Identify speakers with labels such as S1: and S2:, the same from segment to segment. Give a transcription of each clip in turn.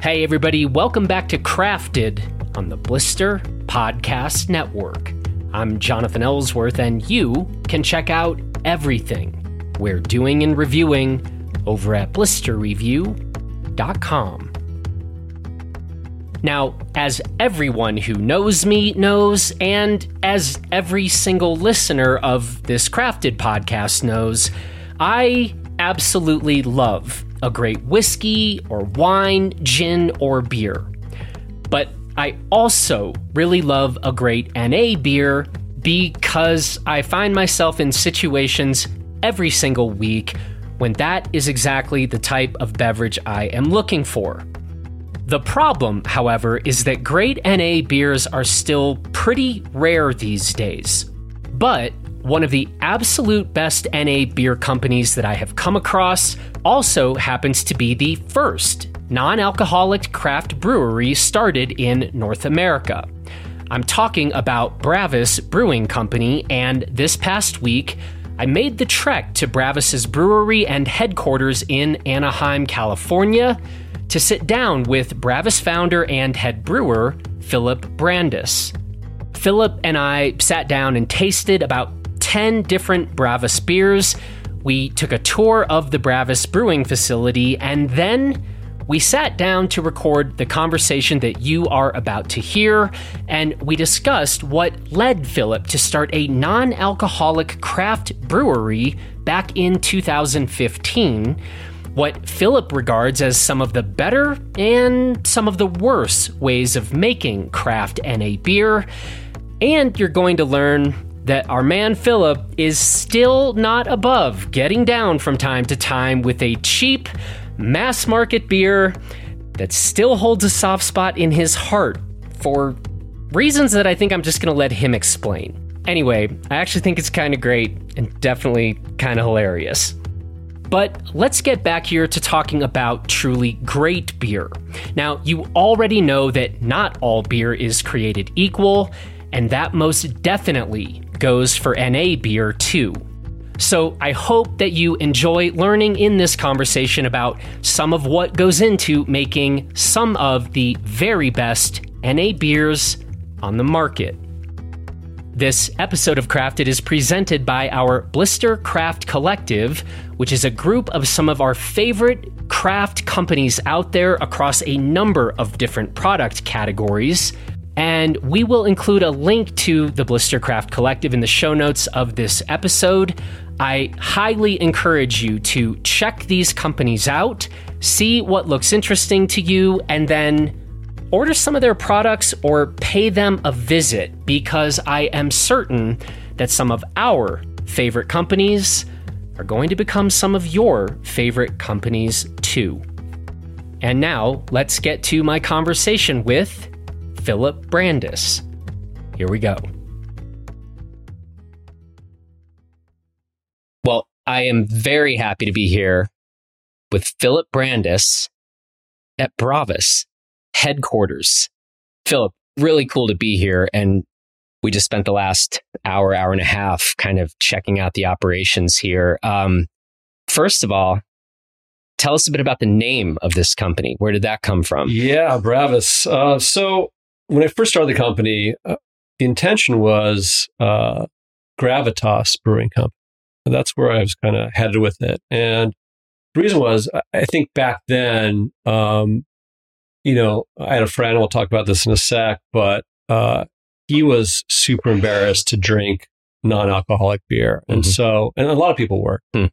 S1: Hey, everybody, welcome back to Crafted on the Blister Podcast Network. I'm Jonathan Ellsworth, and you can check out everything we're doing and reviewing over at blisterreview.com. Now, as everyone who knows me knows, and as every single listener of this Crafted podcast knows, I absolutely love a great whiskey or wine, gin, or beer. But I also really love a great NA beer because I find myself in situations every single week when that is exactly the type of beverage I am looking for. The problem, however, is that great NA beers are still pretty rare these days. But one of the absolute best NA beer companies that I have come across also happens to be the first non alcoholic craft brewery started in North America. I'm talking about Bravus Brewing Company, and this past week, I made the trek to Bravus's brewery and headquarters in Anaheim, California, to sit down with Bravus founder and head brewer Philip Brandes. Philip and I sat down and tasted about 10 different Bravus beers. We took a tour of the Bravus brewing facility and then we sat down to record the conversation that you are about to hear, and we discussed what led Philip to start a non alcoholic craft brewery back in 2015, what Philip regards as some of the better and some of the worst ways of making craft NA beer, and you're going to learn that our man Philip is still not above getting down from time to time with a cheap, mass market beer that still holds a soft spot in his heart for reasons that I think I'm just going to let him explain. Anyway, I actually think it's kind of great and definitely kind of hilarious. But let's get back here to talking about truly great beer. Now, you already know that not all beer is created equal, and that most definitely goes for NA beer too. So I hope that you enjoy learning in this conversation about some of what goes into making some of the very best NA beers on the market. This episode of Crafted is presented by our Blister Craft Collective, which is a group of some of our favorite craft companies out there across a number of different product categories. And we will include a link to the Blister Craft Collective in the show notes of this episode. I highly encourage you to check these companies out, see what looks interesting to you, and then order some of their products or pay them a visit because I am certain that some of our favorite companies are going to become some of your favorite companies too. And now, let's get to my conversation with Philip Brandes. Here we go. Well, I am very happy to be here with Philip Brandes at Bravus headquarters. Philip, really cool to be here. And we just spent the last hour, hour and a half kind of checking out the operations here. Um, first of all, tell us a bit about the name of this company. Where did that come from?
S2: Yeah, Bravus. Uh, so when I first started the company, uh, the intention was uh, Gravitas Brewing Company. And that's where I was kind of headed with it. And the reason was, I think back then, um, you know, I had a friend, we'll talk about this in a sec, but uh, he was super embarrassed to drink non alcoholic beer. And mm-hmm. so, and a lot of people were. Mm.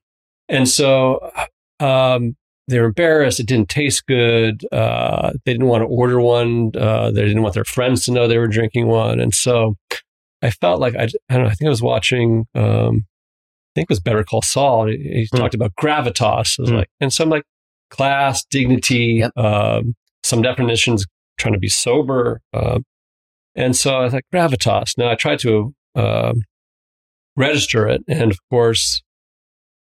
S2: And so, um, they were embarrassed. It didn't taste good. Uh, they didn't want to order one. Uh, they didn't want their friends to know they were drinking one. And so I felt like I, I don't know. I think I was watching. Um, I think it was Better Call Saul. He, he mm. talked about gravitas. I was mm. like, and so I'm like, class, dignity, yep. um, some definitions, trying to be sober. Uh, and so I was like, gravitas. Now I tried to um, register it, and of course,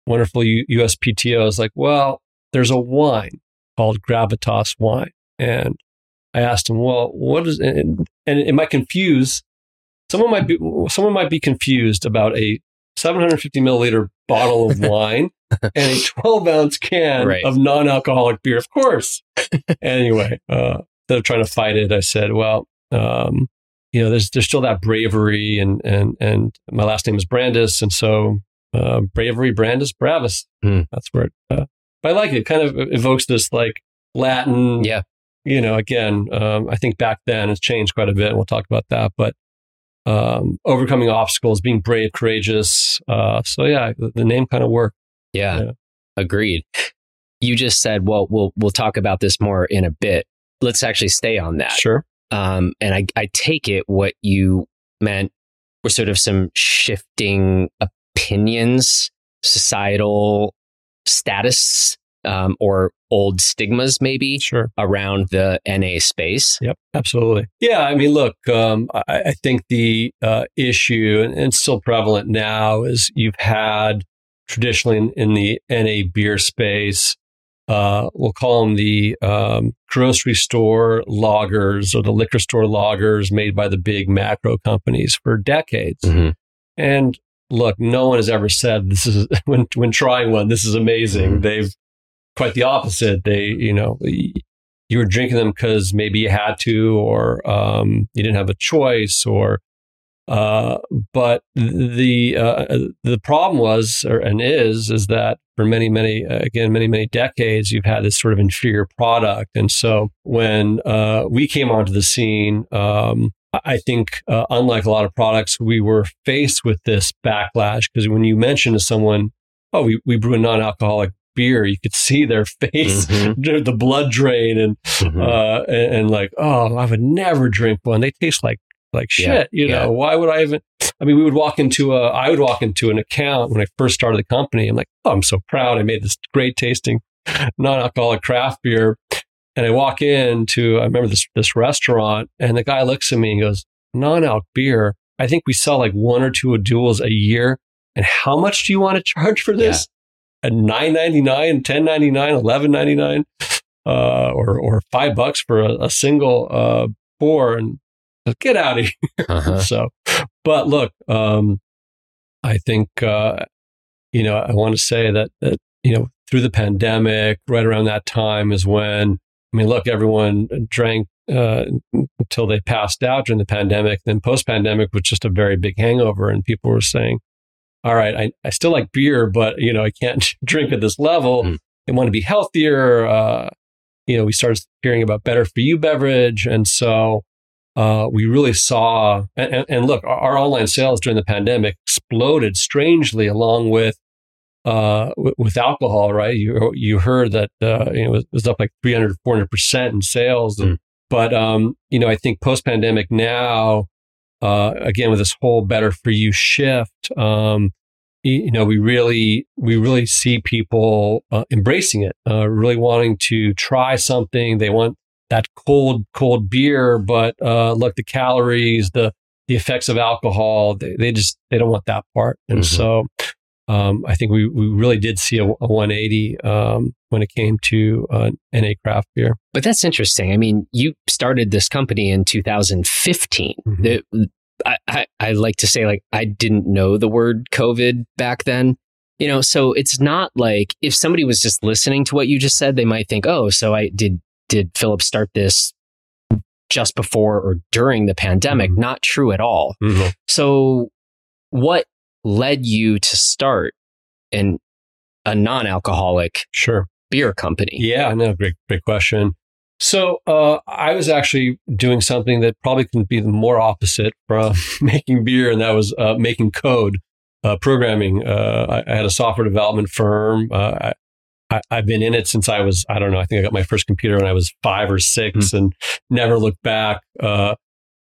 S2: wonderful U- USPTO is like, well, there's a wine called Gravitas wine. And I asked him, well, what is, and, and it might confuse, someone might be, someone might be confused about a 750 milliliter bottle of wine and a 12 ounce can
S1: Right.
S2: of non alcoholic beer, of course. anyway, uh, instead of trying to fight it, I said, well, um, you know, there's there's still that bravery, and and and my last name is Brandes, and so uh, bravery, Brandes, Bravus.
S1: Hmm.
S2: That's where. It, uh, but I like it. it. Kind of evokes this like Latin.
S1: Yeah.
S2: You know, again, um, I think back then it's changed quite a bit, and we'll talk about that. But um, overcoming obstacles, being brave, courageous. Uh, so yeah, the, the name kind of worked.
S1: Yeah,
S2: Yeah.
S1: agreed. You just said, well, we'll we'll talk about this more in a bit. Let's actually stay on that.
S2: Sure.
S1: Um, and I, I take it what you meant were sort of some shifting opinions, societal status, um, or old stigmas, maybe
S2: Sure.
S1: around the NA space.
S2: Yep, absolutely. Yeah, I mean, look, um, I, I think the uh, issue, and it's still prevalent now, is you've had traditionally in, in the NA beer space, uh, we'll call them the um, grocery store lagers or the liquor store lagers made by the big macro companies for decades.
S1: Mhm.
S2: And look, no one has ever said this is when when trying one, this is amazing.
S1: Mhm.
S2: They've quite the opposite. They, you know, you were drinking them because maybe you had to, or um, you didn't have a choice, or. Uh, but the uh, the problem was, or, and is, is that for many, many, uh, again, many, many decades, you've had this sort of inferior product, and so when uh, we came onto the scene, um, I think, uh, unlike a lot of products, we were faced with this backlash because when you mention to someone, "Oh, we, we brew a non-alcoholic beer," you could see their face,
S1: Mhm.
S2: the blood drain, and
S1: Mhm.
S2: uh, and, and like, "Oh, I would never drink one. They taste like like shit."
S1: Yeah,
S2: You know,
S1: yeah.
S2: why would I even? I mean, we would walk into a, I would walk into an account when I first started the company. I'm like, "Oh, I'm so proud. I made this great tasting non-alcoholic craft beer." And I walk in to, I remember this this restaurant, and the guy looks at me and goes, "Non-alc beer. I think we sell like one or two duels a year. And how much do you want to charge for this? A nine ninety nine, ten ninety nine, eleven ninety nine, uh, or or five bucks for a, a single uh, pour? And get out of here.
S1: Uh-huh.
S2: So, but look, um, I think uh, you know I want to say that that you know through the pandemic, right around that time is when I mean, look, everyone drank uh, until they passed out during the pandemic. Then post pandemic was just a very big hangover, and people were saying, "All right, I, I still like beer, but you know I can't drink at this level.
S1: Mm.
S2: I want to be healthier." Uh, you know, we started hearing about better for you beverage, and so uh, we really saw. And, and, and look, our, our online sales during the pandemic exploded strangely, along with uh, w- with alcohol. Right? You you heard that uh, you know it was, it was up like 300, 400 percent in sales, and, but um, you know I think post pandemic now. Uh, again, with this whole better for you shift, um, you know, we really, we really see people uh, embracing it, uh, really wanting to try something. They want that cold, cold beer, but uh, look, the calories, the the effects of alcohol, they, they just they don't want that part. And
S1: Mhm.
S2: so, um, I think we we really did see a, a 180 um, when it came to uh, NA craft beer.
S1: But that's interesting. I mean, you started this company in 2015.
S2: Mhm.
S1: The- I, I, I like to say, like, I didn't know the word COVID back then. You know, so it's not like if somebody was just listening to what you just said, they might think, oh, so I did, did Philip start this just before or during the pandemic?
S2: Mhm.
S1: Not true at all.
S2: Mm-hmm.
S1: So, what led you to start an, a non alcoholic
S2: Sure.
S1: beer company?
S2: Yeah, no, great, great question. So uh, I was actually doing something that probably couldn't be the more opposite from making beer, and that was uh, making code, uh, programming. Uh, I, I had a software development firm. Uh, I, I, I've been in it since I was, I don't know, I think I got my first computer when I was five or six, and never looked back.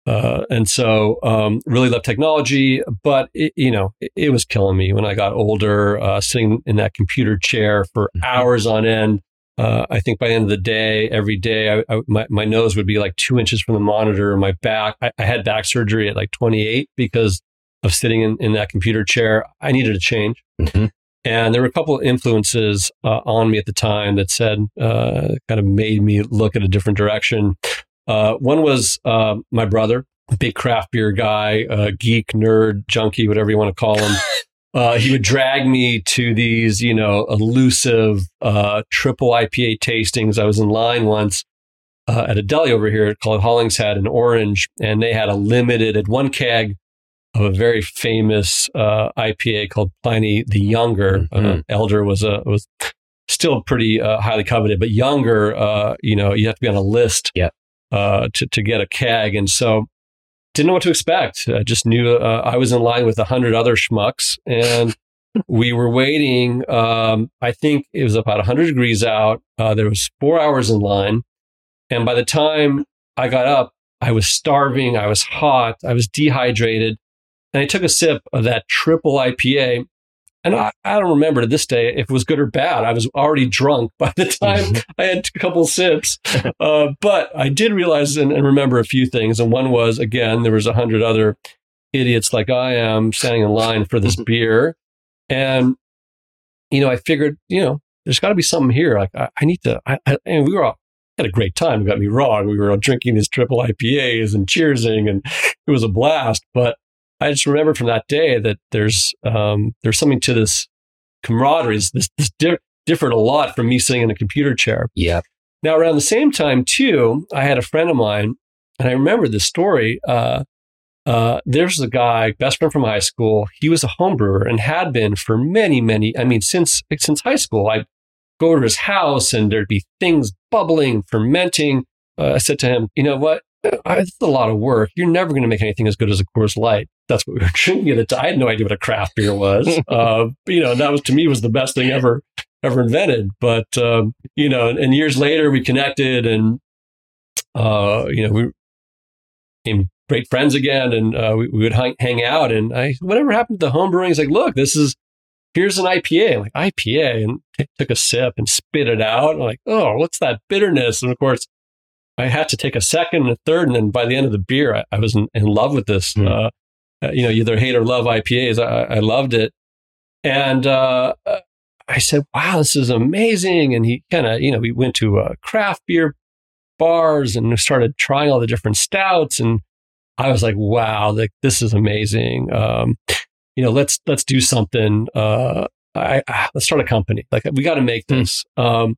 S2: Uh, and so, um, really loved technology, but it, you know, it, it was killing me when I got older, uh, sitting in that computer chair for
S1: Mhm.
S2: hours on end. Uh, I think by the end of the day, every day, I, I, my, my nose would be like two inches from the monitor. My back, I, I had back surgery at like 28 because of sitting in, in that computer chair. I needed a change.
S1: Mhm.
S2: And there were a couple of influences uh, on me at the time that said, uh, kind of made me look at a different direction. Uh, one was uh, my brother, big craft beer guy, uh, geek, nerd, junkie, whatever you want to call him. uh, he would drag me to these, you know, elusive uh, triple IPA tastings. I was in line once uh, at a deli over here called Hollingshead in Orange, and they had a limited at one keg of a very famous uh, IPA called Pliny the Younger. Uh,
S1: Mhm.
S2: Elder was a was still pretty uh, highly coveted, but Younger, uh, you know, you have to be on a list
S1: Yep.
S2: Uh, to to get a keg, and so didn't know what to expect. I just knew uh, I was in line with a hundred other schmucks, and we were waiting. Um, I think it was about hundred degrees out. Uh, there was four hours in line, and by the time I got up, I was starving. I was hot. I was dehydrated, and I took a sip of that triple IPA. And I, I don't remember to this day if it was good or bad. I was already drunk by the time I had a couple sips. Uh, but I did realize and, and remember a few things. And one was, again, there was a hundred other idiots like I am standing in line for this beer. And, you know, I figured, you know, there's got to be something here. Like, I, I need to, I, I, and we were all, had a great time. Don't me wrong. We were all drinking these triple IPAs and cheersing, and it was a blast. But I just remember from that day that there's um, there's something to this camaraderie. This, this, di- differed a lot from me sitting in a computer chair.
S1: Yeah.
S2: Now, around the same time, too, I had a friend of mine, and I remember this story. Uh, uh, there's a guy, best friend from high school. He was a home brewer and had been for many, many. I mean, since since high school. I go to his house, and there'd be things bubbling, fermenting. Uh, I said to him, "You know what? I, it's a lot of work. You're never going to make anything as good as a Coors Light." That's what we were drinking at the time. I had no idea what a craft beer was. uh, you know, that was to me was the best thing ever ever invented. But um, you know, and, and years later we connected, and uh, you know, we became great friends again, and uh, we, we would hang, hang out. And I, whatever happened to the home brewing? He's like, look, this is here's an IPA. I'm like IPA, and t- took a sip and spit it out. I'm like, oh, what's that bitterness? And of course. I had to take a second and a third, and then by the end of the beer, I, I was in, in love with this.
S1: Mm.
S2: Uh, uh, you know, either hate or love IPAs. I, I loved it, and uh, I said, "Wow, this is amazing!" And he kind of, you know, we went to uh, craft beer bars and started trying all the different stouts, and I was like, "Wow, like this is amazing!" Um, you know, let's let's do something. Uh, I, I, let's start a company. Like we got to make this. Um,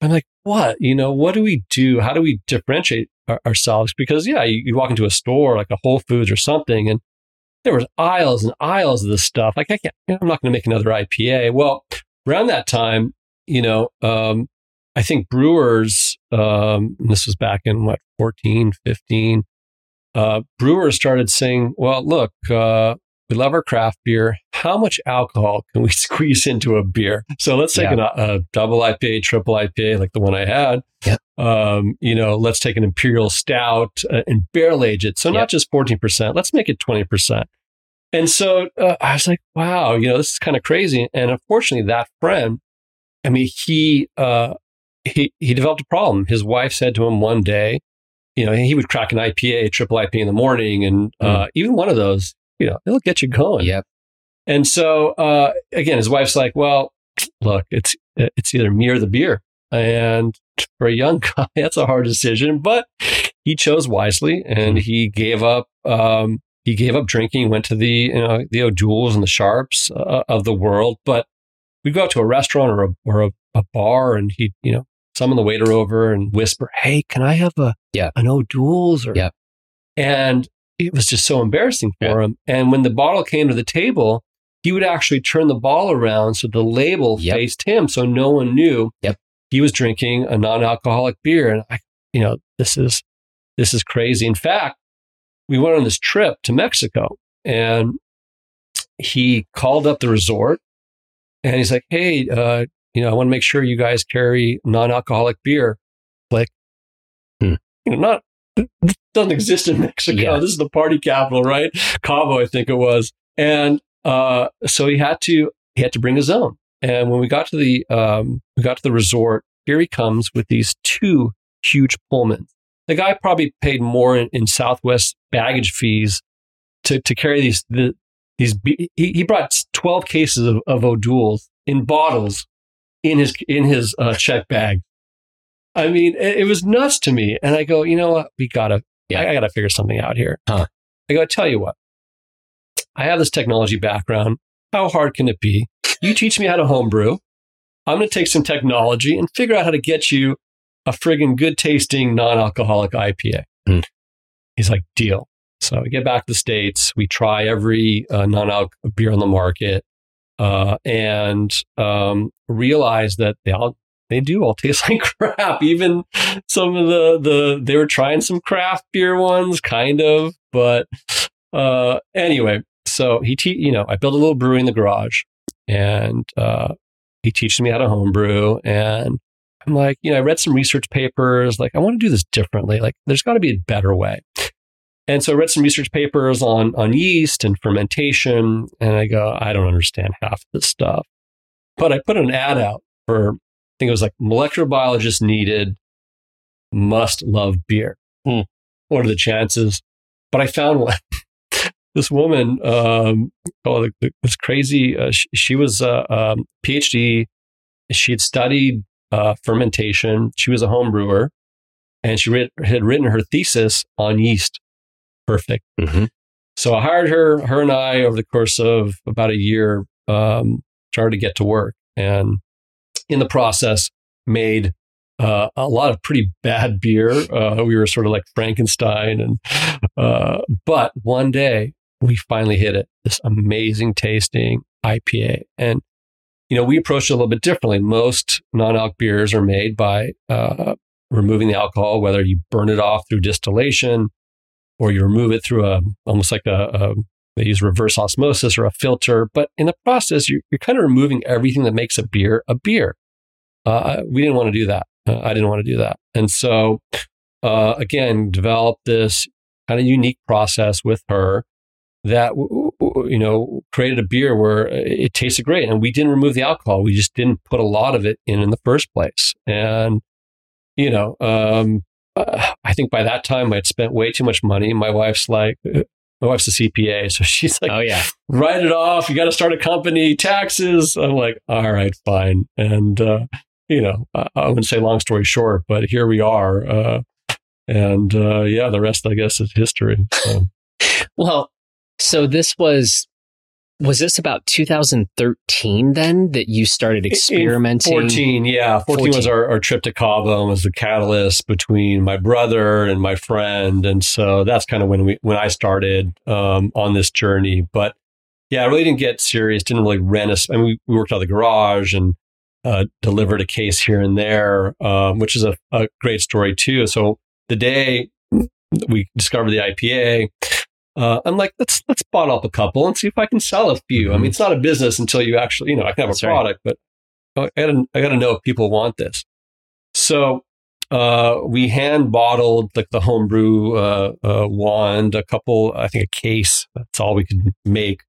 S2: I'm like, what? You know, what do we do? How do we differentiate our, ourselves? Because yeah, you, you walk into a store like a Whole Foods or something, and there was aisles and aisles of this stuff. Like I can't, I'm not going to make another IPA. Well, around that time, you know, um, I think brewers, um, this was back in what, 14, 15, uh, brewers started saying, well, look, uh, we love our craft beer. How much alcohol can we squeeze into a beer? So let's take
S1: Yeah.
S2: an, a double IPA, triple IPA, like the one I had.
S1: Yep.
S2: Um, you know, let's take an imperial stout uh, and barrel age it. So
S1: Yep.
S2: not just 14%, let's make it 20%. And so uh, I was like, wow, you know, this is kind of crazy. And unfortunately, that friend, I mean, he, uh, he, he developed a problem. His wife said to him one day, you know, he would crack an IPA, triple IPA in the morning. And uh, even one of those, you know, it'll get you going.
S1: Yep.
S2: And so uh, again, his wife's like, "Well, look, it's it's either me or the beer." And for a young guy, that's a hard decision, but he chose wisely, and he gave up. Um, he gave up drinking, went to the you know the O'Doul's and the Sharps uh, of the world. But we'd go out to a restaurant or a or a, a bar, and he you know summon the waiter over and whisper, "Hey, can I have a
S1: Yeah.
S2: an O'Doul's?" Or
S1: Yeah.
S2: and it was just so embarrassing for
S1: Yeah.
S2: him. And when the bottle came to the table, he would actually turn the bottle around so the label
S1: Yep.
S2: faced him, so no one knew
S1: Yep.
S2: he was drinking a non-alcoholic beer. And I, you know, this is this is crazy. In fact, we went on this trip to Mexico, and he called up the resort, and he's like, "Hey, uh, you know, I want to make sure you guys carry non-alcoholic beer." Like,
S1: Hmm.
S2: you know, not this doesn't exist in Mexico.
S1: Yeah.
S2: This is the party capital, right? Cabo, I think it was. And uh, so he had to he had to bring his own. And when we got to the um, we got to the resort, here he comes with these two huge Pullmans. The guy probably paid more in, in Southwest baggage fees to, to carry these the, these. He, he brought twelve cases of, of O'Doul's in bottles in his in his uh, check bag. I mean, it, it was nuts to me. And I go, you know what? We gotta,
S1: Yeah.
S2: I, I gotta figure something out here.
S1: Huh.
S2: I go, I tell you what. I have this technology background. how hard can it be? You teach me how to homebrew. I'm going to take some technology and figure out how to get you a friggin' good tasting non alcoholic IPA.
S1: Hmm.
S2: He's like, deal. So we get back to the States. We try every uh, non alc beer on the market uh, and um, realize that they all they do all taste like crap. Even some of the the they were trying some craft beer ones, kind of. But uh, anyway, so he te- you know I built a little brewery in the garage, and uh, he teaches me how to homebrew, and I'm like, you know, I read some research papers. Like, I want to do this differently. Like, there's got to be a better way. And so I read some research papers on on yeast and fermentation, and I go, I don't understand half this stuff. But I put an ad out for, think it was like molecular biologists needed, must love beer.
S1: Hmm.
S2: What are the chances? But I found one. this woman, um, oh, this crazy. Uh, she, she, was a um, PhD. She had studied uh, fermentation. She was a home brewer, and she read, had written her thesis on yeast perfect.
S1: Mm-hmm.
S2: So I hired her, her and I over the course of about a year, um, started to get to work and in the process made uh, a lot of pretty bad beer. Uh, we were sort of like Frankenstein and, uh, but one day we finally hit it, this amazing tasting IPA. And, you know, we approached it a little bit differently. Most non-alc beers are made by, uh, removing the alcohol, whether you burn it off through distillation, or you remove it through a almost like a, a they use reverse osmosis or a filter. But in the process, you're, you're kind of removing everything that makes a beer a beer. Uh, we didn't want to do that. Uh, I didn't want to do that. And so, uh, again, developed this kind of unique process with her that, you know, created a beer where it tasted great. And we didn't remove the alcohol. We just didn't put a lot of it in in the first place. And, you know, um, uh, I think by that time I'd spent way too much money. My wife's like, uh, my wife's a CPA, so she's like,
S1: "Oh yeah,
S2: write it off. You got to start a company, taxes." I'm like, "All right, fine." And uh, you know, I, I, wouldn't say long story short, but here we are. Uh, and uh, yeah, the rest, I guess, is history. So.
S1: well, so this was was this about 2013 then that you started experimenting?
S2: In 14, yeah. 14, 14. was our, our, trip to Cabo and was the catalyst between my brother and my friend. And so that's kind of when we when I started um, on this journey. But yeah, I really didn't get serious, didn't really rent a, I mean, we, we worked out of the garage and uh, delivered a case here and there, um, which is a, a great story too. So the day we discovered the IPA, uh, I'm like, let's let's bottle up a couple and see if I can sell a few. Mm-hmm. I mean, it's not a business until you actually, you know, I can have That's a product, right. but I gotta I gotta know if people want this. So uh, we hand bottled like the homebrew uh, uh, wand, a couple, I think a case. That's all we could make.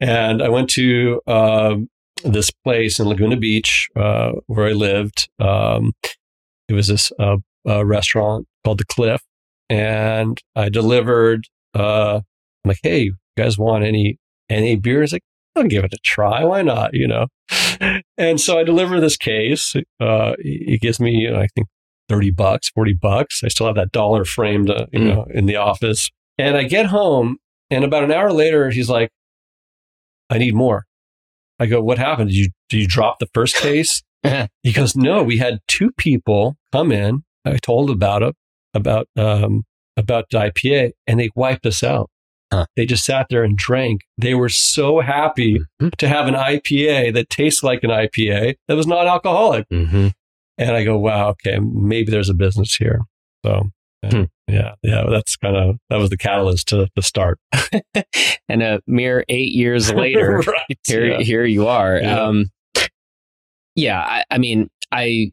S2: And I went to um, this place in Laguna Beach uh, where I lived. Um, it was this uh, restaurant called the Cliff, and I delivered uh, I'm like, hey, you guys want any any beers? Like, I'll give it a try. Why not? You know. And so I deliver this case. Uh, he gives me, you know, I think thirty bucks, forty bucks. I still have that dollar framed, uh, you mm. know, in the office. And I get home, and about an hour later, he's like, "I need more." I go, "What happened? Did you did you drop the first case?" he goes, "No, we had two people come in. I told about it about um, about IPA and they wiped us out. Huh. They just sat there and drank. They were so happy mm-hmm. to have an IPA that tastes like an IPA that was not alcoholic.
S1: Mm-hmm.
S2: And I go, wow, okay, maybe there's a business here. So, hmm. yeah, yeah, that's kind of, that was the catalyst to, to start.
S1: and a mere eight years later, right, here, yeah. here you are. Yeah. Um, yeah, I, I mean, I,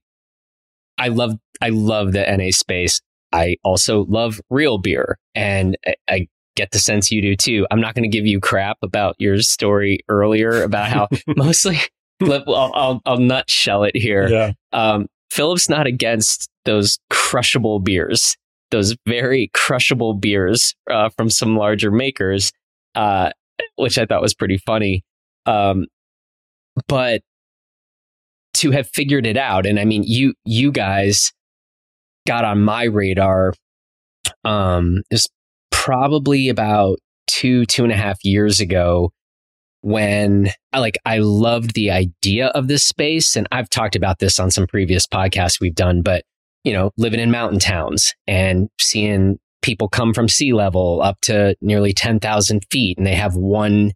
S1: I love, I love the NA space. I also love real beer and I, I get the sense you do too. I'm not going to give you crap about your story earlier about how mostly I'll, I'll, I'll nutshell it here.
S2: Yeah.
S1: Um, Philip's not against those crushable beers, those very crushable beers uh, from some larger makers, uh, which I thought was pretty funny. Um, but to have figured it out, and I mean, you you guys got on my radar um, probably about two, two and a half years ago. when I like I loved the idea of this space and I've talked about this on some previous podcasts we've done but you know living in mountain towns and seeing people come from sea level up to nearly 10,000 feet and they have one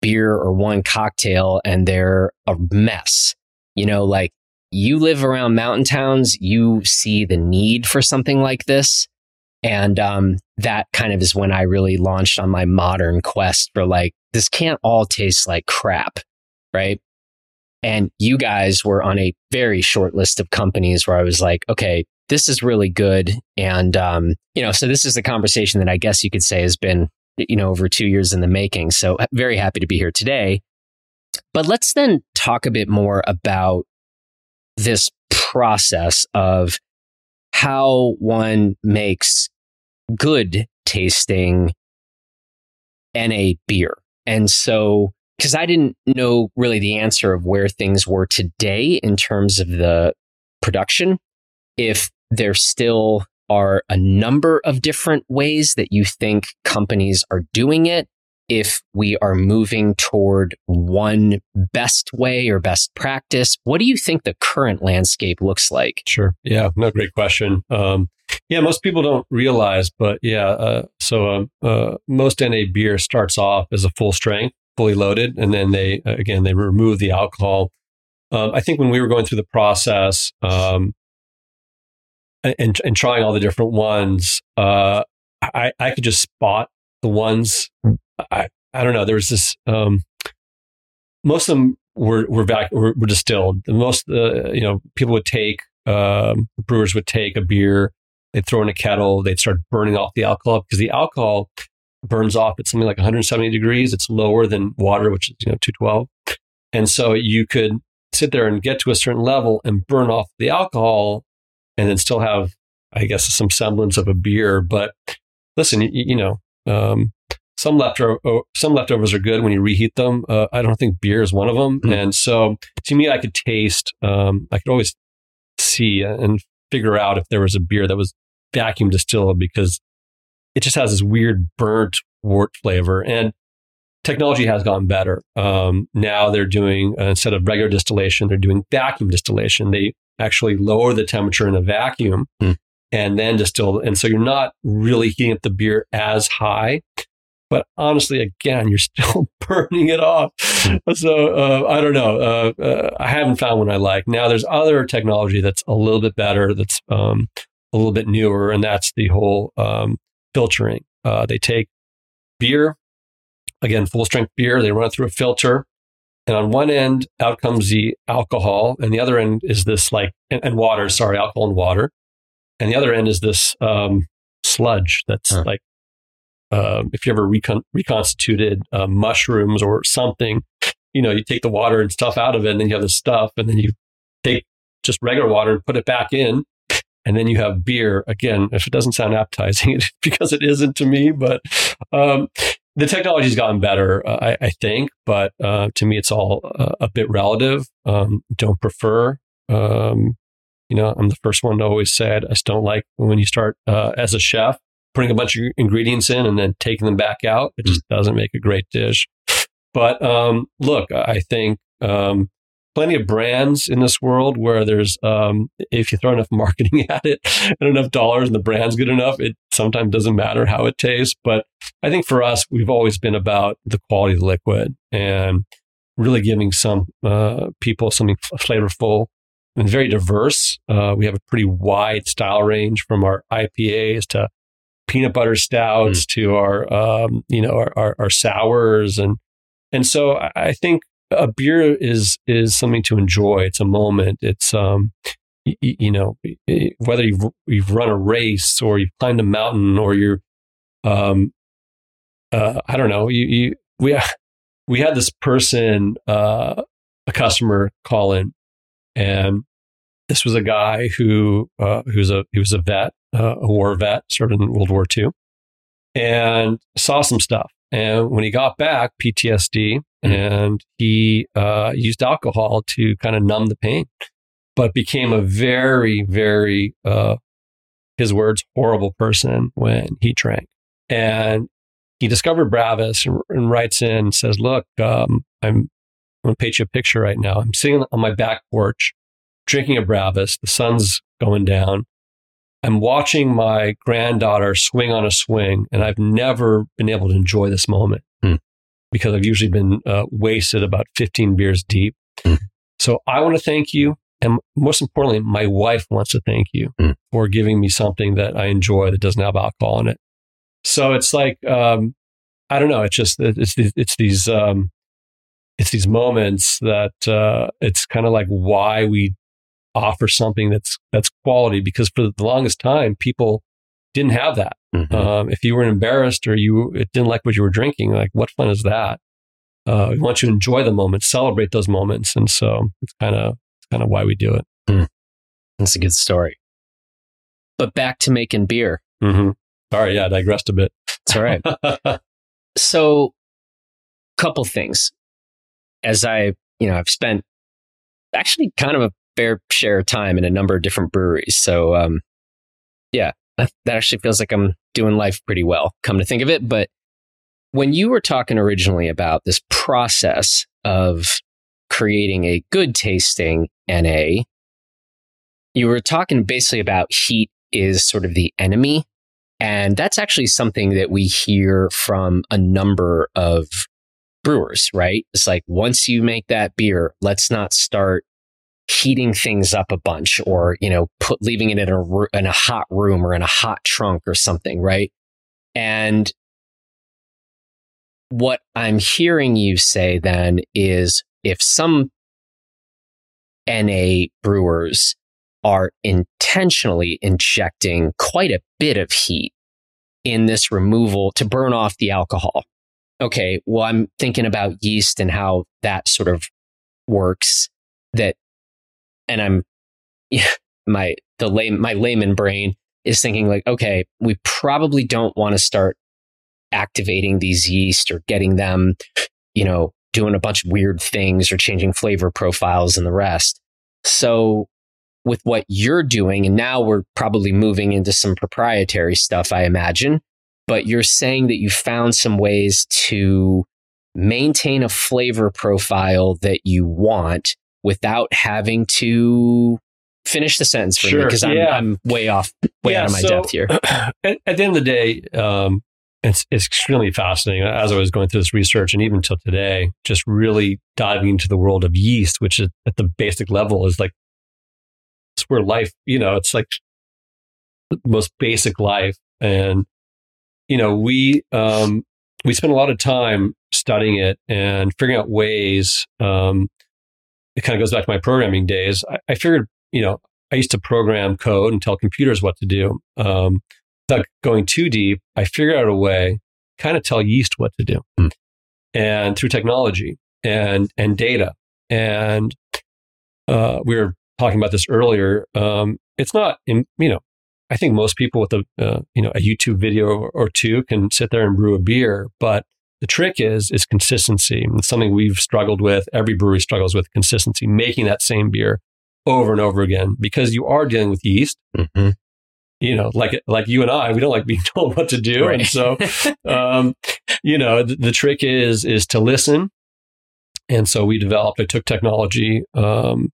S1: beer or one cocktail and they're a mess you know like you live around mountain towns you see the need for something like this and um, that kind of is when I really launched on my modern quest for like, this can't all taste like crap, right? And you guys were on a very short list of companies where I was like, okay, this is really good. And, um, you know, so this is a conversation that I guess you could say has been, you know, over two years in the making. So uh, very happy to be here today. But let's then talk a bit more about this process of how one makes good tasting NA beer. And so, because I didn't know really the answer of where things were today in terms of the production, if there still are a number of different ways that you think companies are doing it, if we are moving toward one best way or best practice. What do you think the current landscape looks like?
S2: Sure. Yeah, no, great question. Um, yeah, most people don't realize, but yeah, uh, so um, uh, most NA beer starts off as a full strength, fully loaded, and then they uh, again they remove the alcohol. Um, I think when we were going through the process um, and, and trying all the different ones, uh, I, I could just spot the ones. I, I don't know. There was this. Um, most of them were were back were, were distilled. Most uh, you know people would take um, brewers would take a beer They'd throw in a kettle. They'd start burning off the alcohol because the alcohol burns off at something like 170 degrees. It's lower than water, which is you know 212. And so you could sit there and get to a certain level and burn off the alcohol, and then still have, I guess, some semblance of a beer. But listen, you, you know, um, some leftover some leftovers are good when you reheat them. Uh, I don't think beer is one of them. Mm. And so to me, I could taste. Um, I could always see and figure out if there was a beer that was vacuum distilled because it just has this weird burnt wort flavor. And technology has gotten better. Um, now they're doing, uh, instead of regular distillation, they're doing vacuum distillation. They actually lower the temperature in a vacuum mm. and then distill. And so you're not really heating up the beer as high. But honestly, again, you're still burning it off. Hmm. So uh, I don't know. Uh, uh, I haven't found one I like. Now there's other technology that's a little bit better. That's um, a little bit newer, and that's the whole um, filtering. Uh, they take beer, again, full strength beer, they run it through a filter. And on one end, out comes the alcohol, and the other end is this like, and, and water, sorry, alcohol and water. And the other end is this um, sludge that's huh. like, uh, if you ever recon- reconstituted uh, mushrooms or something, you know, you take the water and stuff out of it, and then you have the stuff, and then you take just regular water and put it back in, and then you have beer. Again, if it doesn't sound appetizing, because it isn't to me, but um, the technology's gotten better, uh, I, I, think. But uh, to me, it's all uh, a bit relative. Um, don't prefer. Um, you know, I'm the first one to always say I just don't like when you start uh, as a chef putting a bunch of ingredients in and then taking them back out. It just mm. doesn't make a great dish. But um, look, I think um, plenty of brands in this world where there's um, if you throw enough marketing at it and enough dollars and the brand's good enough it sometimes doesn't matter how it tastes but i think for us we've always been about the quality of the liquid and really giving some uh, people something flavorful and very diverse uh, we have a pretty wide style range from our ipas to peanut butter stouts mm. to our um, you know our, our, our sours and and so I think a beer is is something to enjoy. It's a moment. It's um, y- you know, whether you've you've run a race or you've climbed a mountain or you're, um, uh, I don't know. You, you we we had this person, uh, a customer call in, and this was a guy who uh, who's a he was a vet, uh, a war vet, served in World War II, and saw some stuff. And when he got back, PTSD. And he uh, used alcohol to kind of numb the pain, but became a very, very, uh, his words, horrible person when he drank. And he discovered Bravus and, writes in and says, Look, um, I'm, I'm going to paint you a picture right now. I'm sitting on my back porch, drinking a Bravus. The sun's going down. I'm watching my granddaughter swing on a swing, and I've never been able to enjoy this moment. Because I've usually been uh, wasted about 15 beers deep.
S1: Hmm.
S2: So I want to thank you. And most importantly, my wife wants to thank you
S1: Hmm.
S2: for giving me something that I enjoy that doesn't have alcohol in it. So it's like, um, I don't know. It's just, it's, it's these, um, it's these moments that, uh, it's kind of like why we offer something that's, that's quality because for the longest time, people didn't have that.
S1: Mhm.
S2: Um, if you were embarrassed or you didn't like what you were drinking, like what fun is that? Uh, we want you to enjoy the moment, celebrate those moments, and so it's kind of kind of why we do it.
S1: That's a good story. But back to making beer.
S2: Mm-hmm. All right, yeah, I digressed a bit.
S1: It's all right. so, a couple things. As I, you know, I've spent actually kind of a fair share of time in a number of different breweries. So, um, yeah, that, actually feels like I'm doing life pretty well, come to think of it. But when you were talking originally about this process of creating a good tasting NA, you were talking basically about heat is sort of the enemy. And that's actually something that we hear from a number of brewers, right? It's like once you make that beer, let's not start heating things up a bunch or, you know, put leaving it in a in a hot room or in a hot trunk or something, right? And what I'm hearing you say then is if some NA brewers are intentionally injecting quite a bit of heat in this removal to burn off the alcohol. Okay, well, I'm thinking about yeast and how that sort of works. That, and I'm, yeah, my the lay, my layman brain is thinking like, okay, we probably don't want to start activating these yeast or getting them, you know, doing a bunch of weird things or changing flavor profiles and the rest. So with what you're doing, and now we're probably moving into some proprietary stuff, I imagine, but you're saying that you found some ways to maintain a flavor profile that you want without having to finish the sentence for me because I'm,
S2: yeah.
S1: I'm way off, way
S2: Yeah,
S1: out of my
S2: so-
S1: depth here.
S2: at, at the end of the day, um, it's, it's extremely fascinating. As I was going through this research, and even till today, just really diving into the world of yeast, which is at the basic level is like it's where life. You know, it's like the most basic life, and you know, we um, we spend a lot of time studying it and figuring out ways. Um, it kind of goes back to my programming days. I, I figured, you know, I used to program code and tell computers what to do. Um, without going too deep, I figured out a way kind of tell yeast what to do.
S1: Hmm.
S2: And through technology and and data. And uh, we were talking about this earlier. Um, it's not in, you know, I think most people with a uh, you know a YouTube video or two can sit there and brew a beer, but the trick is is consistency. It's something we've struggled with. Every brewery struggles with consistency, making that same beer over and over again because you are dealing with yeast
S1: Mm-hmm.
S2: you know, like like you and I, we don't like being told what to do,
S1: Right.
S2: and so, um, you know, the, the trick is is to listen. And so we developed. I took technology um,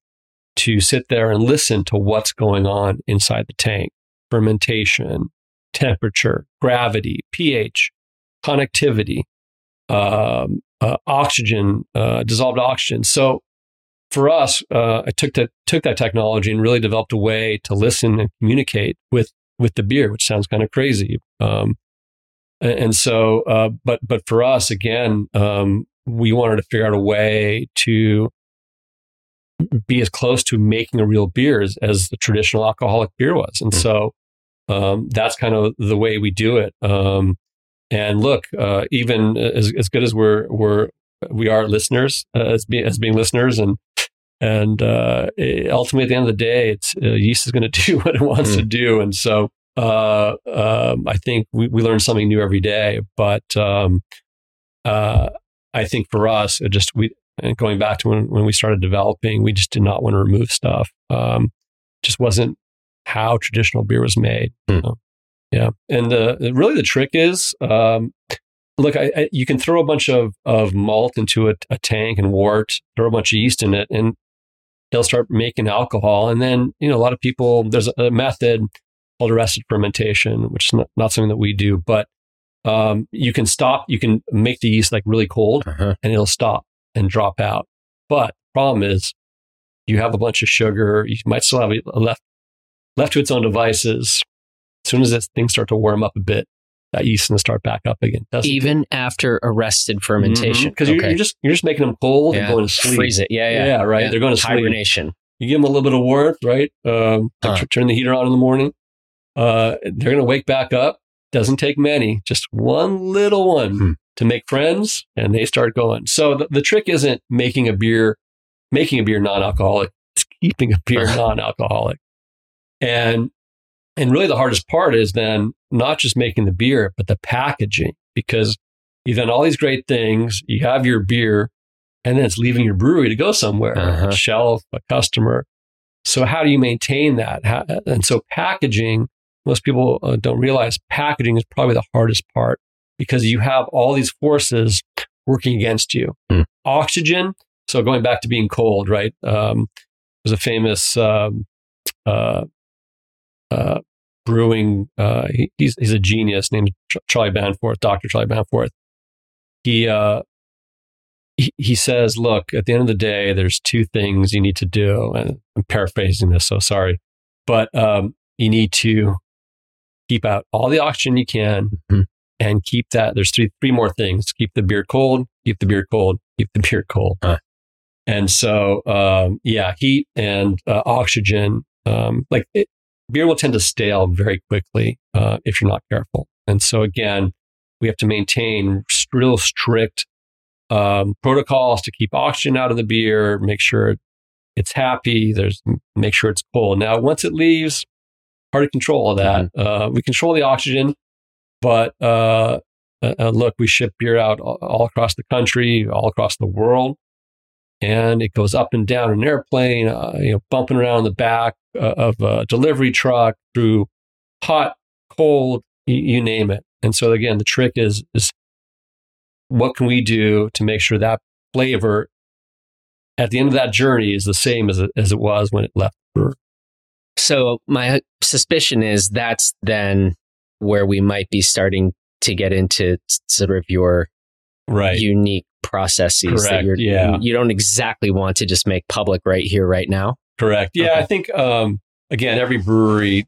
S2: to sit there and listen to what's going on inside the tank: fermentation, temperature, gravity, pH, connectivity, um, uh, oxygen, uh, dissolved oxygen. So for us, uh, I took that took that technology and really developed a way to listen and communicate with with the beer, which sounds kind of crazy. Um, and, so, uh, but but for us, again, um, we wanted to figure out a way to be as close to making a real beer as, as the traditional alcoholic beer was, and
S1: Hmm.
S2: so um, that's kind of the way we do it. Um, and look, uh, even as, as good as we're we're we are listeners uh, as being as being listeners and and uh, ultimately at the end of the day it's uh, yeast is going to do what it wants to do. And so uh, um, i think we, we learn something new every day. But um, uh, i think for us it just we going back to when, when we started developing we just did not want to remove stuff. Um, just wasn't how traditional beer was made
S1: Hmm.
S2: So, yeah and the really the trick is um, look, I, I, you can throw a bunch of, of malt into a, a, tank and wort, throw a bunch of yeast in it, and it'll start making alcohol. And then, you know, a lot of people, there's a, method called arrested fermentation, which is not, not something that we do, but um, you can stop, you can make the yeast like really cold uh-huh. and it'll stop and drop out. But problem is you have a bunch of sugar. You might still have a left, left to its own devices. As soon as things start to warm up a bit, that yeast going to start back up again.
S1: Even it? after arrested fermentation,
S2: because mm-hmm. okay. you're, you're, just you're just making them cold yeah. and going to sleep.
S1: Freeze it, yeah, yeah,
S2: yeah, right. Yeah. They're going to sleep.
S1: Hibernation.
S2: You give them a little bit of warmth, right? Um, huh. Turn the heater on in the morning. Uh, they're going to wake back up. Doesn't take many, just one little one hmm. to make friends, and they start going. So the, the trick isn't making a beer, making a beer non-alcoholic. It's keeping a beer non-alcoholic. And and really the hardest part is then not just making the beer, but the packaging, because you've done all these great things. You have your beer, and then it's leaving your brewery to go somewhere, uh-huh. a shelf, a customer. So how do you maintain that? How, and so packaging, most people uh, don't realize packaging is probably the hardest part because you have all these forces working against you. Mm. Oxygen. So going back to being cold, right? Um, there's a famous um, uh, uh, brewing. Uh, he, he's he's a genius named Charlie Bamforth, Doctor Charlie Bamforth. He uh, he, he says, "Look, at the end of the day, there's two things you need to do." And I'm paraphrasing this, so sorry, but um, you need to keep out all the oxygen you can, mm-hmm. and keep that. There's three three more things: keep the beer cold, keep the beer cold, keep the beer cold. And so, um, yeah, heat and uh, oxygen. Um, like it, beer will tend to stale very quickly uh, if you're not careful. And so again, we have to maintain real strict um, protocols to keep oxygen out of the beer, make sure it's happy. There's make sure it's cold. Now, once it leaves, hard to control all that. Mm-hmm. Uh, we control the oxygen, but uh, uh, uh look, we ship beer out all, all across the country, all across the world and it goes up and down an airplane, uh, you know, bumping around the back uh, of a delivery truck through hot, cold, you, you, name it. And so again, the trick is is what can we do to make sure that flavor at the end of that journey is the same as it, as it was when it left.
S1: So my suspicion is that's then where we might be starting to get into sort of your
S2: right.
S1: unique processes
S2: Correct.
S1: that you're,
S2: yeah.
S1: you don't exactly want to just make public right here, right now.
S2: Correct. Yeah. Okay. I think, um, again, every brewery,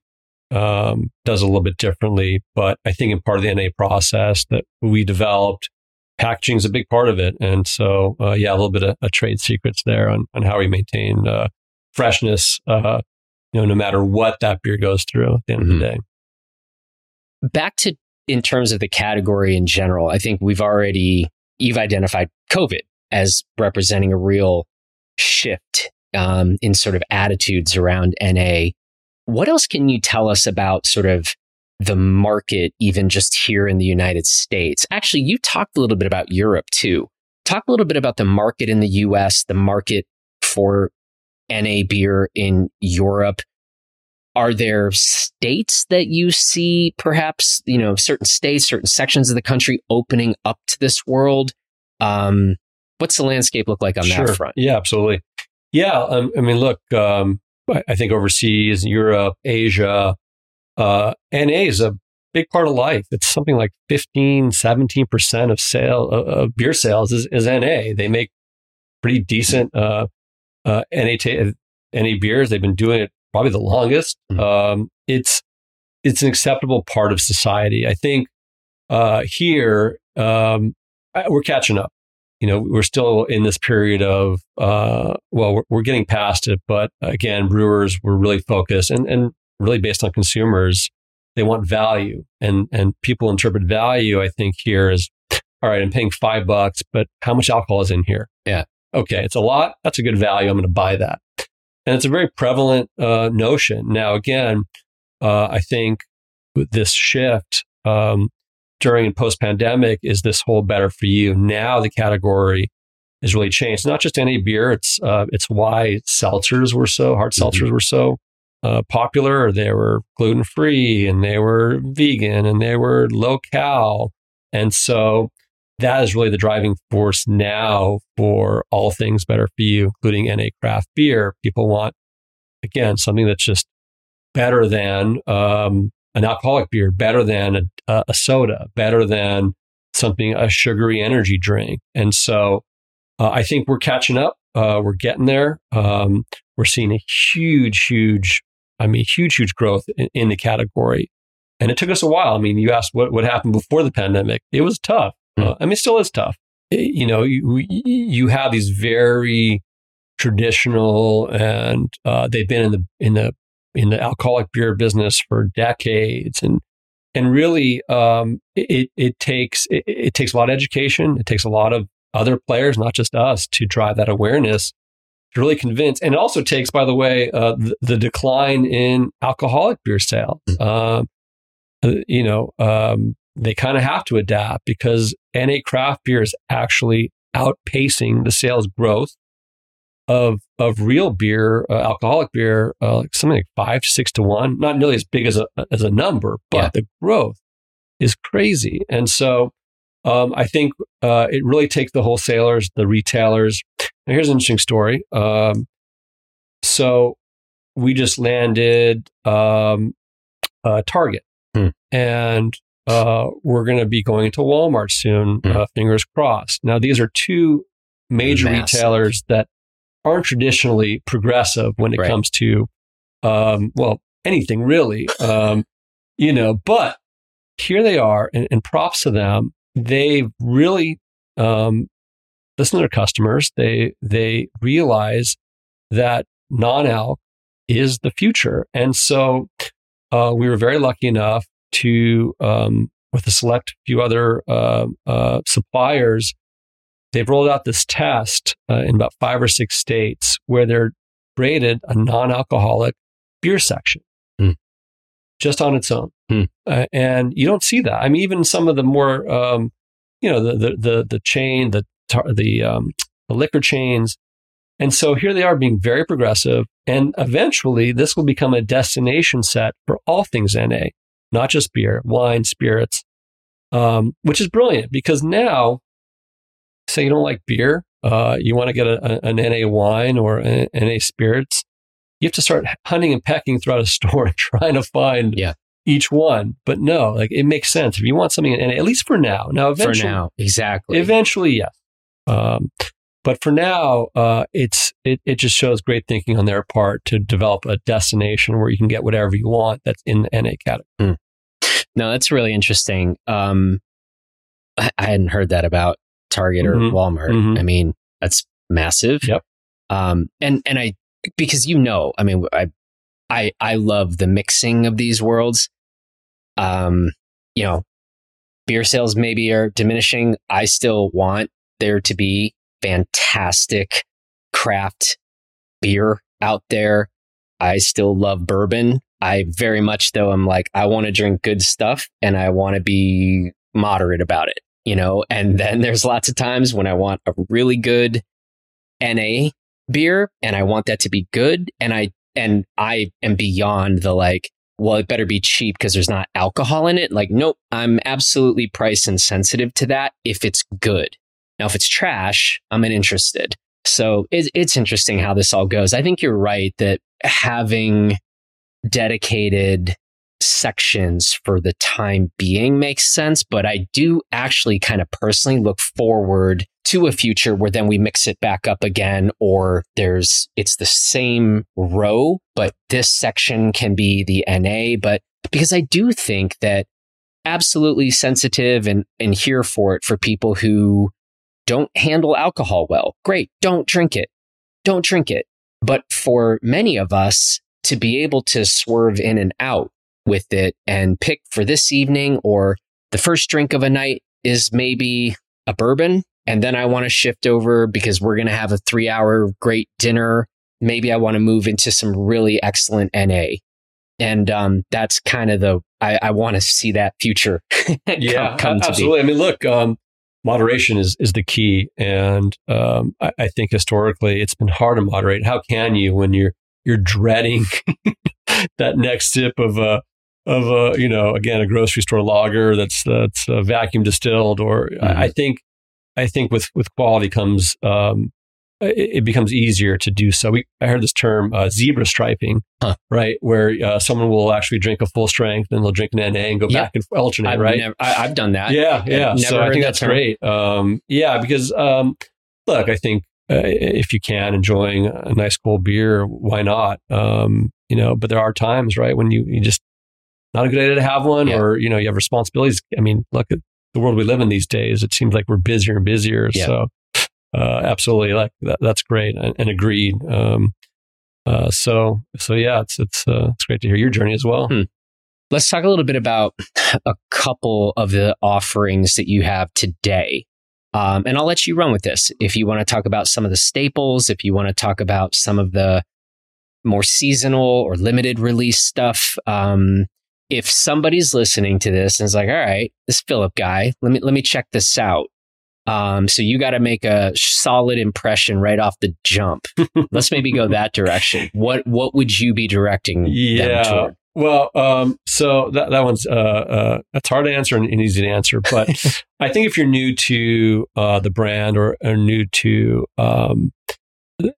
S2: um, does a little bit differently, but I think in part of the NA process that we developed, packaging is a big part of it. And so, uh, yeah, a little bit of, of, trade secrets there on, on how we maintain, uh, freshness, uh, you know, no matter what that beer goes through at the end mm-hmm. of the mm-hmm. day.
S1: Back to in terms of the category in general, I think we've already you've identified COVID as representing a real shift um, in sort of attitudes around NA. What else can you tell us about sort of the market, even just here in the United States? Actually, you talked a little bit about Europe too. Talk a little bit about the market in the US, the market for NA beer in Europe. Are there states that you see perhaps, you know, certain states, certain sections of the country opening up to this world? Um, what's the landscape look like on sure. that front?
S2: Yeah, absolutely. Yeah. Um, I mean, look, um, I think overseas, Europe, Asia, uh, NA is a big part of life. It's something like 15, 17% of sale uh, of beer sales is, is NA. They make pretty decent, uh, uh, NA, t- NA beers. They've been doing it probably the longest. Mm-hmm. Um, it's it's an acceptable part of society. I think uh, here um, we're catching up. You know, we're still in this period of uh, well, we're, we're, getting past it, but again, brewers were really focused and and really based on consumers. They want value, and and people interpret value. I think here is all right. I'm paying five bucks, but how much alcohol is in here?
S1: Yeah.
S2: Okay, it's a lot. That's a good value. I'm going to buy that. And it's a very prevalent uh, notion. Now, again, uh, I think this shift um, during and post pandemic is this whole better for you. Now the category has really changed. It's not just any beer. It's uh, it's why seltzers were so hard mm-hmm. seltzers were so uh, popular. They were gluten free and they were vegan and they were low cal. And so that is really the driving force now for all things better for you, including NA craft beer. People want, again, something that's just better than um, an alcoholic beer, better than a, a, soda, better than something, a sugary energy drink. And so uh, I think we're catching up. Uh, we're getting there. Um, we're seeing a huge, huge, I mean, huge, huge growth in, in, the category. And it took us a while. I mean, you asked what, what happened before the pandemic. It was tough. Mm. Uh, I mean, it still is tough. It, you know, you, you have these very traditional and uh, they've been in the, in the, in the alcoholic beer business for decades and and really um, it, it takes it, it, takes a lot of education it takes a lot of other players not just us to drive that awareness to really convince and it also takes by the way uh, the, the, decline in alcoholic beer sales mm-hmm. um, uh, you know um, they kind of have to adapt because na craft beer is actually outpacing the sales growth of of real beer, uh, alcoholic beer, uh, like something like five, six to one. Not nearly as big as a as a number, but yeah. the growth is crazy. And so, um, I think uh, it really takes the wholesalers, the retailers. Now, here's an interesting story. Um, so we just landed um, Target, hmm. and uh, we're going to be going to Walmart soon. Hmm. Uh, fingers crossed. Now, these are two major Massive. retailers that aren't traditionally progressive when it right. comes to, um, well, anything really, um, you know, but here they are and, and props to them. They really, um, listen to their customers. They, they realize that non-alc is the future. And so, uh, we were very lucky enough to, um, with a select few other, uh, uh, suppliers, they've rolled out this test uh, in about five or six states where they're created a non-alcoholic beer section mm. just on its own. Mm. And you don't see that. I mean, even some of the more, um, you know, the, the, the, the chain, the, the, um, the liquor chains. And so here they are being very progressive. And eventually this will become a destination set for all things NA, not just beer, wine, spirits, um, which is brilliant because now say you don't like beer, uh, you want to get a, a, an NA wine or an NA spirits, you have to start hunting and pecking throughout a store and trying to find
S1: yeah.
S2: each one. But no, like it makes sense if you want something in NA, at least for now. Now, eventually,
S1: for now, exactly.
S2: Eventually, yes. Um, but for now, uh, it's it, it just shows great thinking on their part to develop a destination where you can get whatever you want that's in the NA category. Mm.
S1: No, that's really interesting. Um, I, I hadn't heard that about Target or mm-hmm. Walmart. Mm-hmm. I mean, that's massive.
S2: Yep.
S1: Um, and, and I, because you know, I mean, I, I, I love the mixing of these worlds. Um, you know, beer sales maybe are diminishing. I still want there to be fantastic craft beer out there. I still love bourbon. I very much though I'm like I want to drink good stuff and I want to be moderate about it you know, and then there's lots of times when I want a really good NA beer and I want that to be good. And I, and I am beyond the like, well, it better be cheap because there's not alcohol in it. Like, nope, I'm absolutely price insensitive to that if it's good. Now, if it's trash, I'm uninterested. So it's, it's interesting how this all goes. I think you're right that having dedicated sections for the time being makes sense, but I do actually kind of personally look forward to a future where then we mix it back up again or there's it's the same row, but this section can be the NA, but because I do think that absolutely sensitive and, and here for it for people who don't handle alcohol well. Great. Don't drink it. Don't drink it. But for many of us to be able to swerve in and out with it and pick for this evening or the first drink of a night is maybe a bourbon. And then I want to shift over because we're going to have a three hour great dinner. Maybe I want to move into some really excellent NA. And um, that's kind of the, I, I want to see that future
S2: yeah, come, come absolutely. I mean, look, um, moderation is, is the key. And um, I, I, think historically it's been hard to moderate. How can you when you're, you're dreading that next sip of a, of a you know again a grocery store lager that's that's uh, vacuum distilled. Or mm-hmm. I, I, think I think with with quality comes um, it, becomes easier to do so. We, I heard this term uh, zebra striping, huh. right, where uh, someone will actually drink a full strength and they'll drink an NA and go yeah. back and alternate,
S1: I've
S2: right?
S1: Never, I, have done that.
S2: Yeah, yeah. So I think that's term. great. Um, yeah, because um, look, I think uh, if you can enjoying a nice cold beer, why not? Um, you know, but there are times, right, when you, you just not a good idea to have one, yeah. or you know, you have responsibilities. I mean, look at the world we live in these days. It seems like we're busier and busier. Yeah. So, uh, absolutely, like that, that's great and, and agreed. Um, uh, so, so yeah, it's it's uh, it's great to hear your journey as well. Hmm.
S1: Let's talk a little bit about a couple of the offerings that you have today. Um, and I'll let you run with this. If you want to talk about some of the staples, if you want to talk about some of the more seasonal or limited release stuff, um, if somebody's listening to this and is like, all right, this Philip guy, let me let me check this out. Um, so you got to make a solid impression right off the jump. Let's maybe go that direction. What what would you be directing yeah. them toward?
S2: Well, um, so that that one's uh, uh, it's hard to answer and, and easy to answer, but I think if you're new to uh, the brand or, or new to um,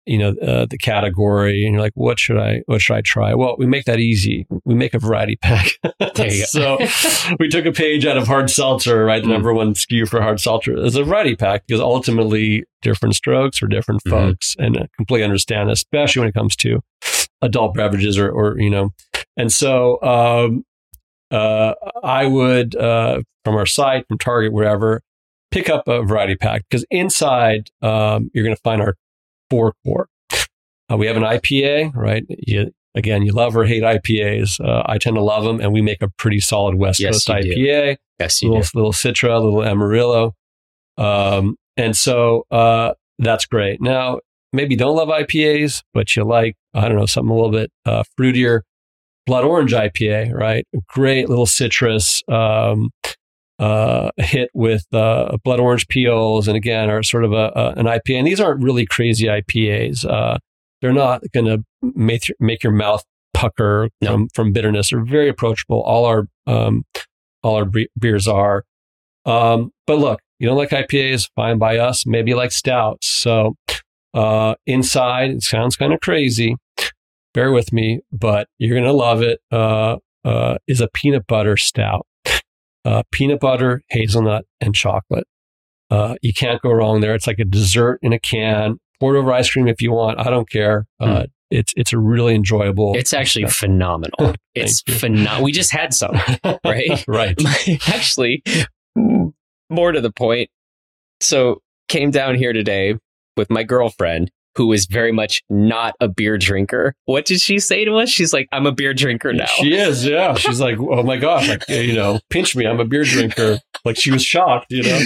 S2: you know uh, the category, and you're like, what should I what should I try? Well, we make that easy. We make a variety pack. so we took a page out of hard seltzer, right? The mm. number one SKU for hard seltzer is a variety pack because ultimately different strokes for different mm-hmm. folks, and I completely understand, especially when it comes to adult beverages or, or you know and so um, uh, I would, uh, from our site, from Target, wherever, pick up a variety pack because inside um, you're going to find our four core. Uh, we have an IPA, right? You, again, you love or hate IPAs. Uh, I tend to love them, and we make a pretty solid West yes, Coast IPA.
S1: Do. Yes, you
S2: little,
S1: do.
S2: little Citra, little Amarillo. Um, and so uh, that's great. Now, maybe don't love IPAs, but you like, I don't know, something a little bit uh, fruitier blood orange IPA, right? Great little citrus um, uh, hit with uh, blood orange peels, and again, are sort of a, a, an IPA. And these aren't really crazy IPAs. Uh, they're not going to make make your mouth pucker no. from, from bitterness. They're very approachable. All our um, all our beers are. Um, but look, you don't like IPAs, fine by us. Maybe you like stouts. So uh, inside, it sounds kind of crazy bear with me, but you're going to love it. Uh, uh, is a peanut butter stout. Uh, peanut butter, hazelnut, and chocolate. Uh, you can't go wrong there. It's like a dessert in a can. Pour it over ice cream if you want. I don't care. Mm. It's it's a really enjoyable.
S1: It's actually stuff. phenomenal. it's phenomenal. We just had some, right?
S2: right.
S1: actually, more to the point. So came down here today with my girlfriend who is very much not a beer drinker. What did she say to us? She's like, I'm a beer drinker now.
S2: She is, yeah. She's like, oh my gosh, like, you know, pinch me. I'm a beer drinker. Like she was shocked, you know.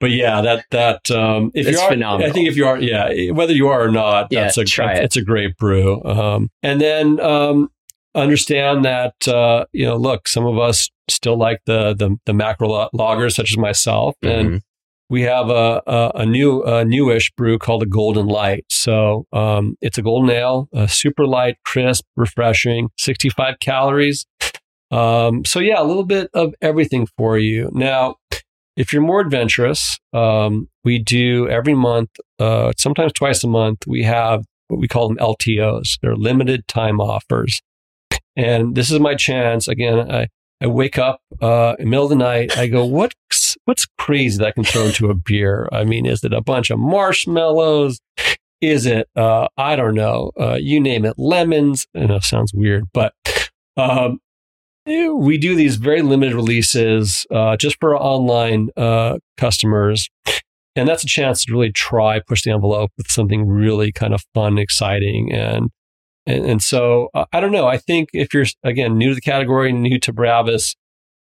S2: But yeah, that that um, if
S1: it's
S2: you are,
S1: phenomenal.
S2: I think if you are, yeah, whether you are or not,
S1: yeah,
S2: that's a
S1: try
S2: it. it's a great brew. Um, and then um, understand that uh, you know, look, some of us still like the the, the macro lagers, such as myself, mm-hmm. and we have a, a, a new, a newish brew called a Golden Light. So um, it's a golden ale, a super light, crisp, refreshing, 65 calories. Um, so yeah, a little bit of everything for you. Now, if you're more adventurous, um, we do every month, uh, sometimes twice a month, we have what we call them LTOs. They're limited time offers. And this is my chance. Again, I, I wake up uh, in the middle of the night. I go, what's what's crazy that I can throw into a beer? I mean, is it a bunch of marshmallows? Is it uh, I don't know, uh, you name it, lemons? I know sounds weird, but um, we do these very limited releases uh, just for online uh, customers. And that's a chance to really try push the envelope with something really kind of fun, exciting, and and, and so uh, I don't know. I think if you're, again, new to the category, new to Bravus,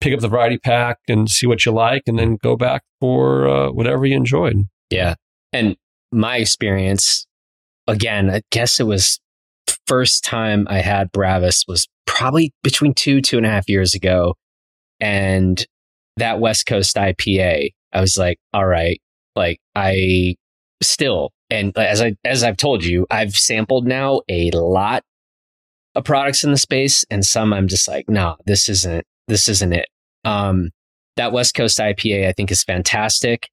S2: pick up the variety pack and see what you like and then go back for uh, whatever you enjoyed.
S1: Yeah. And my experience, again, I guess it was first time I had Bravus was probably between two, two and a half years ago. And that West Coast IPA, I was like, all right, like I still and as I as I've told you, I've sampled now a lot of products in the space, and some I'm just like, no, this isn't this isn't it. Um, that West Coast IPA I think is fantastic.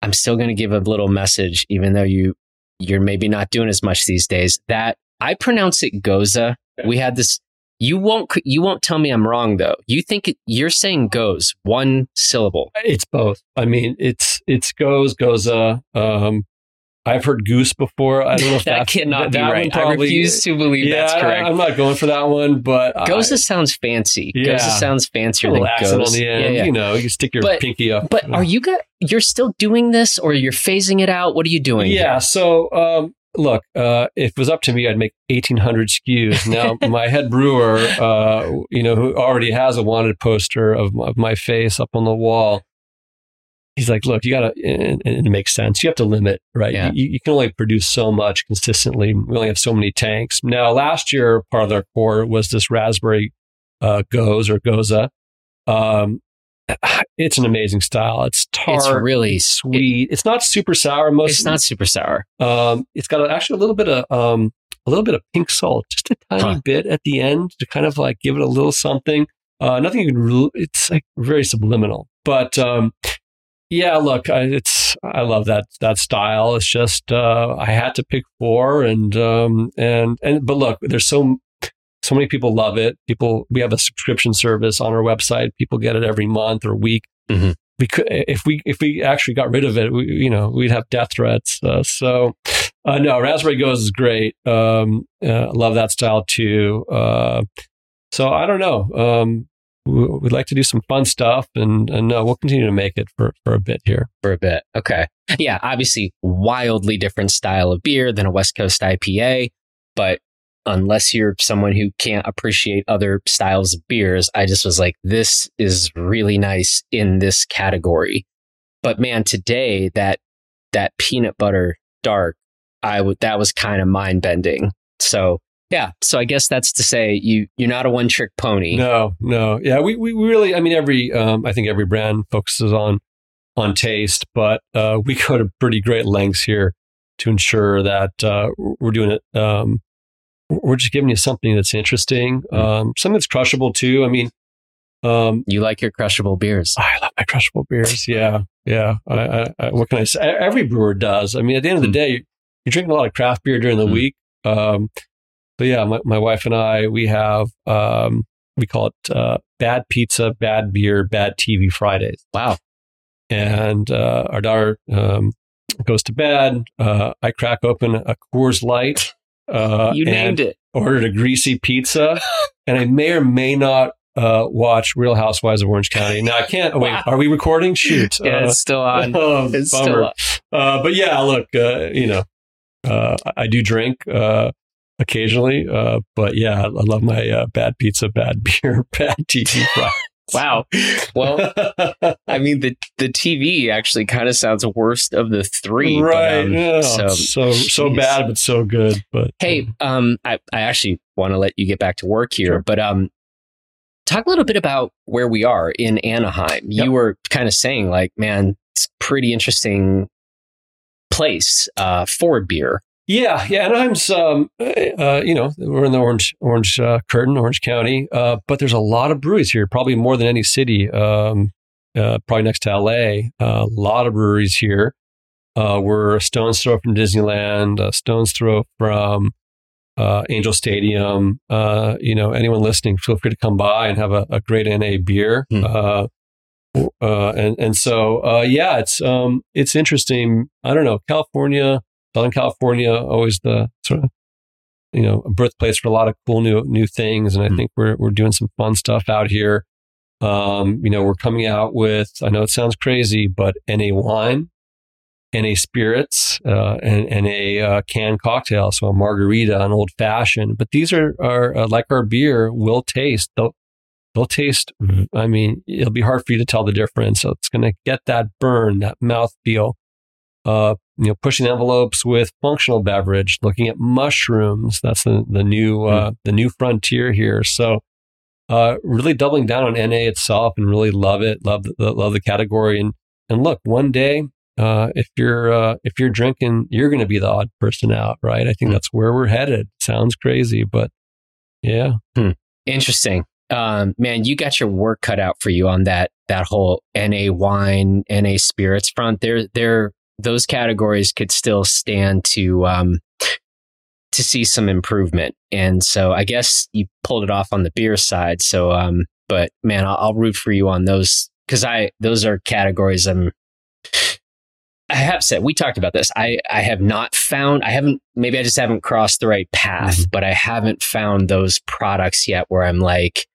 S1: I'm still going to give a little message, even though you you're maybe not doing as much these days. That I pronounce it Goza. We had this. You won't you won't tell me I'm wrong though. You think it, you're saying goes one syllable.
S2: It's both. I mean, it's it's goes goza. Um, I've heard goose before. I don't know if
S1: that cannot that, be that right. Probably, I refuse to believe
S2: yeah,
S1: that's correct.
S2: I, am not going for that one, but
S1: Goza sounds fancy. Yeah. Goza sounds fancier than goes.
S2: On the end, yeah, yeah. You know, you stick your
S1: but,
S2: pinky up.
S1: But are you got? You're still doing this, or you're phasing it out? What are you doing?
S2: Yeah. Here? So um, look, uh, if it was up to me, I'd make 1,800 SKUs. Now, my head brewer, uh, you know, who already has a wanted poster of my, of my face up on the wall, he's like, look, you got to, and, and, it makes sense. You have to limit, right? Yeah. You, you, can only produce so much consistently. We only have so many tanks. Now, last year, part of their core was this raspberry uh, goes or goza. Um, it's an amazing style. It's tart.
S1: It's really
S2: sweet. It, it's not super sour. Most
S1: it's not super sour.
S2: Um, it's got actually a little bit of um, a little bit of pink salt, just a tiny huh. bit at the end to kind of like give it a little something. Uh, nothing you can. Re- it's like very subliminal, but um, yeah, look, I, it's I love that that style. It's just uh, I had to pick four, and um, and and but look, there's so so many people love it. People, we have a subscription service on our website. People get it every month or week. Mm-hmm. We could, if we if we actually got rid of it, we, you know, we'd have death threats. Uh, so, uh, no, Raspberry Goes is great. Um, uh, love that style too. Uh, so I don't know. Um, we'd like to do some fun stuff and, and no, we'll continue to make it for, for a bit here.
S1: For a bit. Okay. Yeah. Obviously, wildly different style of beer than a West Coast IPA, but unless you're someone who can't appreciate other styles of beers, I just was like, this is really nice in this category. But man, today that, that peanut butter dark, I would, that was kind of mind bending. So yeah. So I guess that's to say you you're not a one trick pony.
S2: No, no. Yeah, we, we really I mean every um, I think every brand focuses on on taste, but uh, we go to pretty great lengths here to ensure that uh, we're doing it. Um, we're just giving you something that's interesting, mm. um, something that's crushable too. I mean,
S1: um, you like your crushable beers.
S2: I love my crushable beers. Yeah, yeah. I, I, I, what can I say? Every brewer does. I mean, at the end of the mm. day, you're drinking a lot of craft beer during the mm. week. Um, but yeah, my, my wife and I, we have, um, we call it uh, bad pizza, bad beer, bad TV Fridays.
S1: Wow.
S2: And uh, our daughter um, goes to bed. Uh, I crack open a Coors Light.
S1: Uh, you named it.
S2: Ordered a greasy pizza. and I may or may not uh, watch Real Housewives of Orange County. Now I can't. Oh, wait, wow. are we recording? Shoot,
S1: yeah, uh, it's still on. Oh, it's bummer. still on.
S2: Uh, but yeah, look, uh, you know, uh, I do drink. Uh, occasionally. Uh, but yeah, I love my uh, bad pizza, bad beer, bad TV fries.
S1: wow. Well, I mean the the TV actually kind of sounds worst of the three.
S2: Right. But, um, yeah. So so so bad, but so good. But
S1: hey, um, I I actually want to let you get back to work here, sure. but um. Talk a little bit about where we are in Anaheim. Yep. You were kind of saying, like, man, it's pretty interesting place uh, for beer.
S2: Yeah, yeah. Anaheim's, um, uh, you know, we're in the orange orange uh, curtain, Orange County, uh, but there's a lot of breweries here, probably more than any city. Um, uh, probably next to LA, a lot of breweries here. Uh, we're a stone's throw from Disneyland, a stone's throw from uh, Angel Stadium. you know, anyone listening, feel free to come by and have a, a great NA beer. Mm. and and so yeah, it's um, it's interesting. I don't know, California Southern California, always the sort of you know a birthplace for a lot of cool new new things, and I mm think we're we're doing some fun stuff out here. Um, you know, we're coming out with I know it sounds crazy, but NA wine, NA spirits, uh, and, and a uh, canned cocktail, so a margarita, an old fashioned. But these are are uh, like our beer will taste. They'll they'll taste. I mean, it'll be hard for you to tell the difference. So it's going to get that burn, that mouth feel. Uh, you know, pushing envelopes with functional beverage, looking at mushrooms. That's the, the new, uh, mm. the new frontier here. So, uh, really doubling down on NA itself and really love it. Love the, love the category. And, and look, one day, uh, if you're, uh, if you're drinking, you're going to be the odd person out, right? I think mm. that's where we're headed. Sounds crazy, but Yeah.
S1: Hmm. Interesting. Um, man, you got your work cut out for you on that that whole NA wine, NA spirits front. There, there, those categories could still stand to um, to see some improvement. And so I guess you pulled it off on the beer side. So, um, but man, I'll, I'll root for you on those because I those are categories I'm. I have said we talked about this. I I have not found. I haven't. Maybe I just haven't crossed the right path. Mm-hmm. But I haven't found those products yet where I'm like,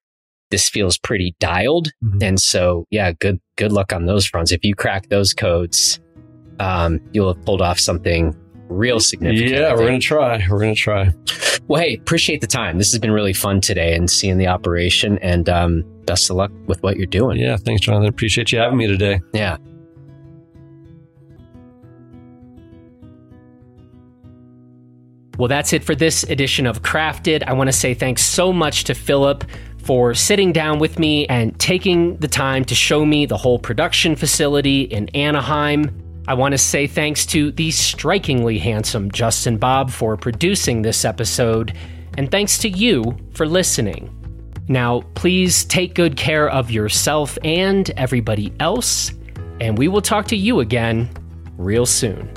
S1: this feels pretty dialed. Mm-hmm. And so, yeah, good good luck on those fronts. If you crack those codes, um, you'll have pulled off something real significant.
S2: Yeah, we're gonna try. We're gonna try.
S1: Well, hey, appreciate the time. This has been really fun today and seeing the operation. And um, best of luck with what you're doing.
S2: Yeah, thanks, Jonathan. Appreciate you having me today.
S1: Yeah. Well, that's it for this edition of Crafted. I want to say thanks so much to Philip for sitting down with me and taking the time to show me the whole production facility in Anaheim. I want to say thanks to the strikingly handsome Justin Bob for producing this episode, and thanks to you for listening. Now, please take good care of yourself and everybody else, and we will talk to you again real soon.